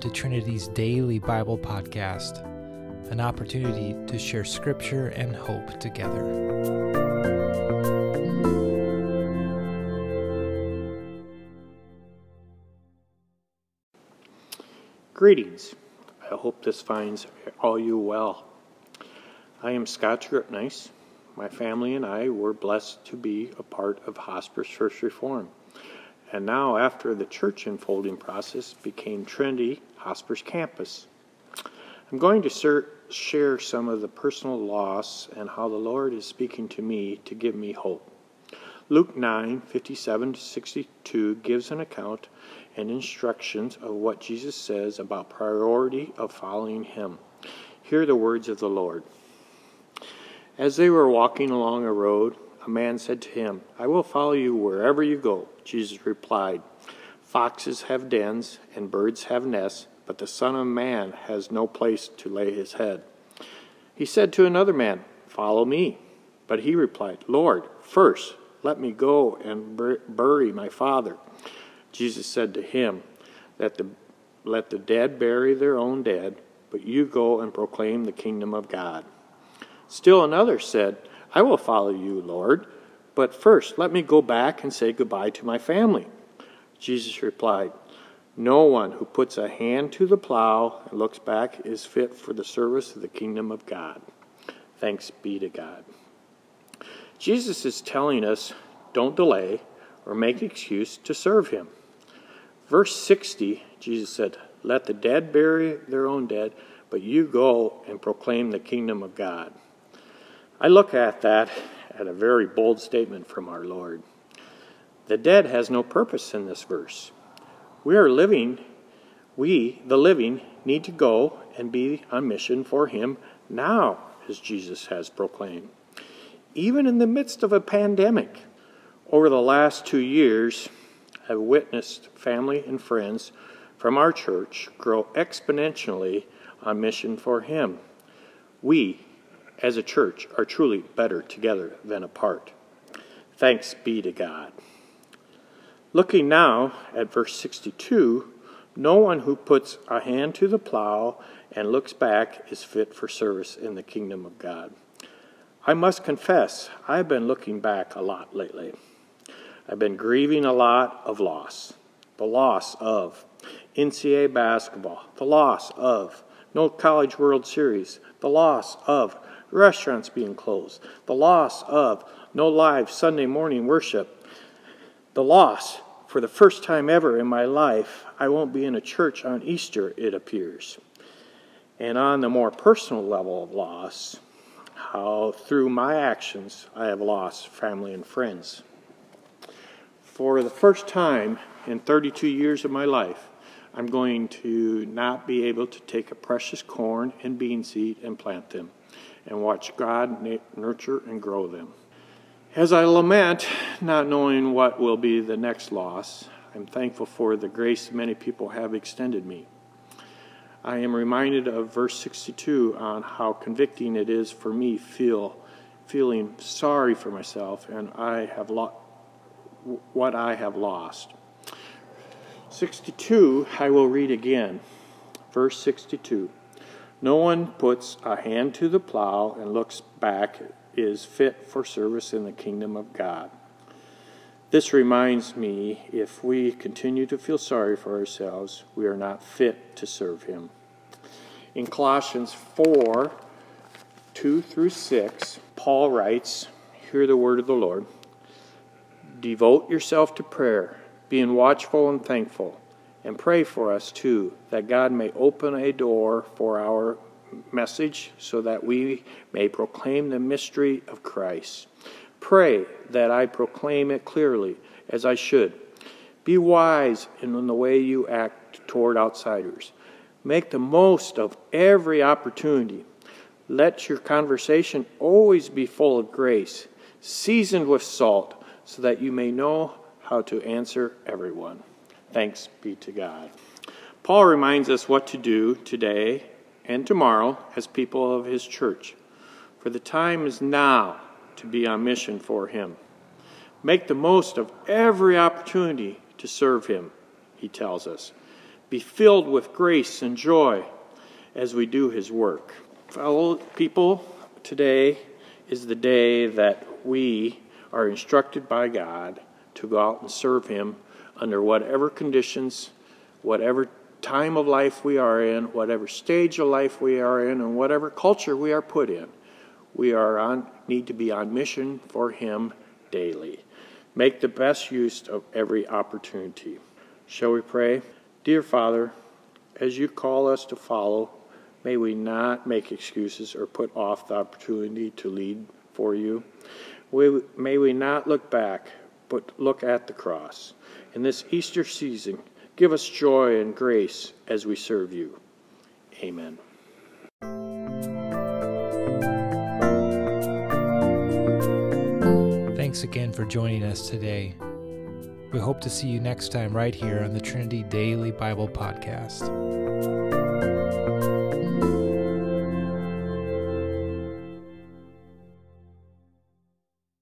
to Trinity's daily Bible podcast, an opportunity to share scripture and hope together. Greetings. I hope this finds all you well. I am Scott Gripnice. My family and I were blessed to be a part of Hospers Church Reform and now after the church unfolding process became Trinity Hospers Campus. I'm going to ser- share some of the personal loss and how the Lord is speaking to me to give me hope. Luke 9 57 62 gives an account and instructions of what Jesus says about priority of following him. Hear the words of the Lord. As they were walking along a road, a man said to him, I will follow you wherever you go. Jesus replied, Foxes have dens, and birds have nests, but the Son of Man has no place to lay his head. He said to another man, Follow me. But he replied, Lord, first let me go and bury my father. Jesus said to him, Let the, let the dead bury their own dead, but you go and proclaim the kingdom of God. Still another said, I will follow you, Lord, but first let me go back and say goodbye to my family. Jesus replied, No one who puts a hand to the plow and looks back is fit for the service of the kingdom of God. Thanks be to God. Jesus is telling us don't delay or make excuse to serve him. Verse 60, Jesus said, Let the dead bury their own dead, but you go and proclaim the kingdom of God. I look at that at a very bold statement from our Lord. The dead has no purpose in this verse. We are living, we, the living, need to go and be on mission for Him now, as Jesus has proclaimed. Even in the midst of a pandemic, over the last two years, I've witnessed family and friends from our church grow exponentially on mission for Him. We, as a church are truly better together than apart. Thanks be to God. Looking now at verse 62, no one who puts a hand to the plow and looks back is fit for service in the kingdom of God. I must confess, I've been looking back a lot lately. I've been grieving a lot of loss. The loss of NCAA basketball, the loss of no College World Series, the loss of restaurants being closed, the loss of no live Sunday morning worship, the loss, for the first time ever in my life, I won't be in a church on Easter, it appears. And on the more personal level of loss, how through my actions I have lost family and friends. For the first time in 32 years of my life, I'm going to not be able to take a precious corn and bean seed and plant them and watch God nurture and grow them. As I lament, not knowing what will be the next loss, I'm thankful for the grace many people have extended me. I am reminded of verse 62 on how convicting it is for me feel feeling sorry for myself and I have lo- what I have lost. 62 I will read again. Verse 62. No one puts a hand to the plow and looks back is fit for service in the kingdom of God. This reminds me if we continue to feel sorry for ourselves, we are not fit to serve Him. In Colossians 4 2 through 6, Paul writes, Hear the word of the Lord. Devote yourself to prayer, being watchful and thankful and pray for us too, that God may open a door for our message so that we may proclaim the mystery of Christ. Pray that I proclaim it clearly as I should. Be wise in the way you act toward outsiders. Make the most of every opportunity. Let your conversation always be full of grace, seasoned with salt, so that you may know how to answer everyone. Thanks be to God. Paul reminds us what to do today and tomorrow as people of his church. For the time is now to be on mission for him. Make the most of every opportunity to serve him, he tells us. be filled with grace and joy as we do His work. Fellow people, today is the day that we are instructed by God to go out and serve Him under whatever conditions, whatever time of life we are in, whatever stage of life we are in, and whatever culture we are put in. We are on, need to be on mission for Him daily. Make the best use of every opportunity. Shall we pray? Dear Father, as you call us to follow, may we not make excuses or put off the opportunity to lead for you. May we not look back, but look at the cross. In this Easter season, give us joy and grace as we serve you. Amen. Thanks again for joining us today. We hope to see you next time right here on the Trinity Daily Bible Podcast.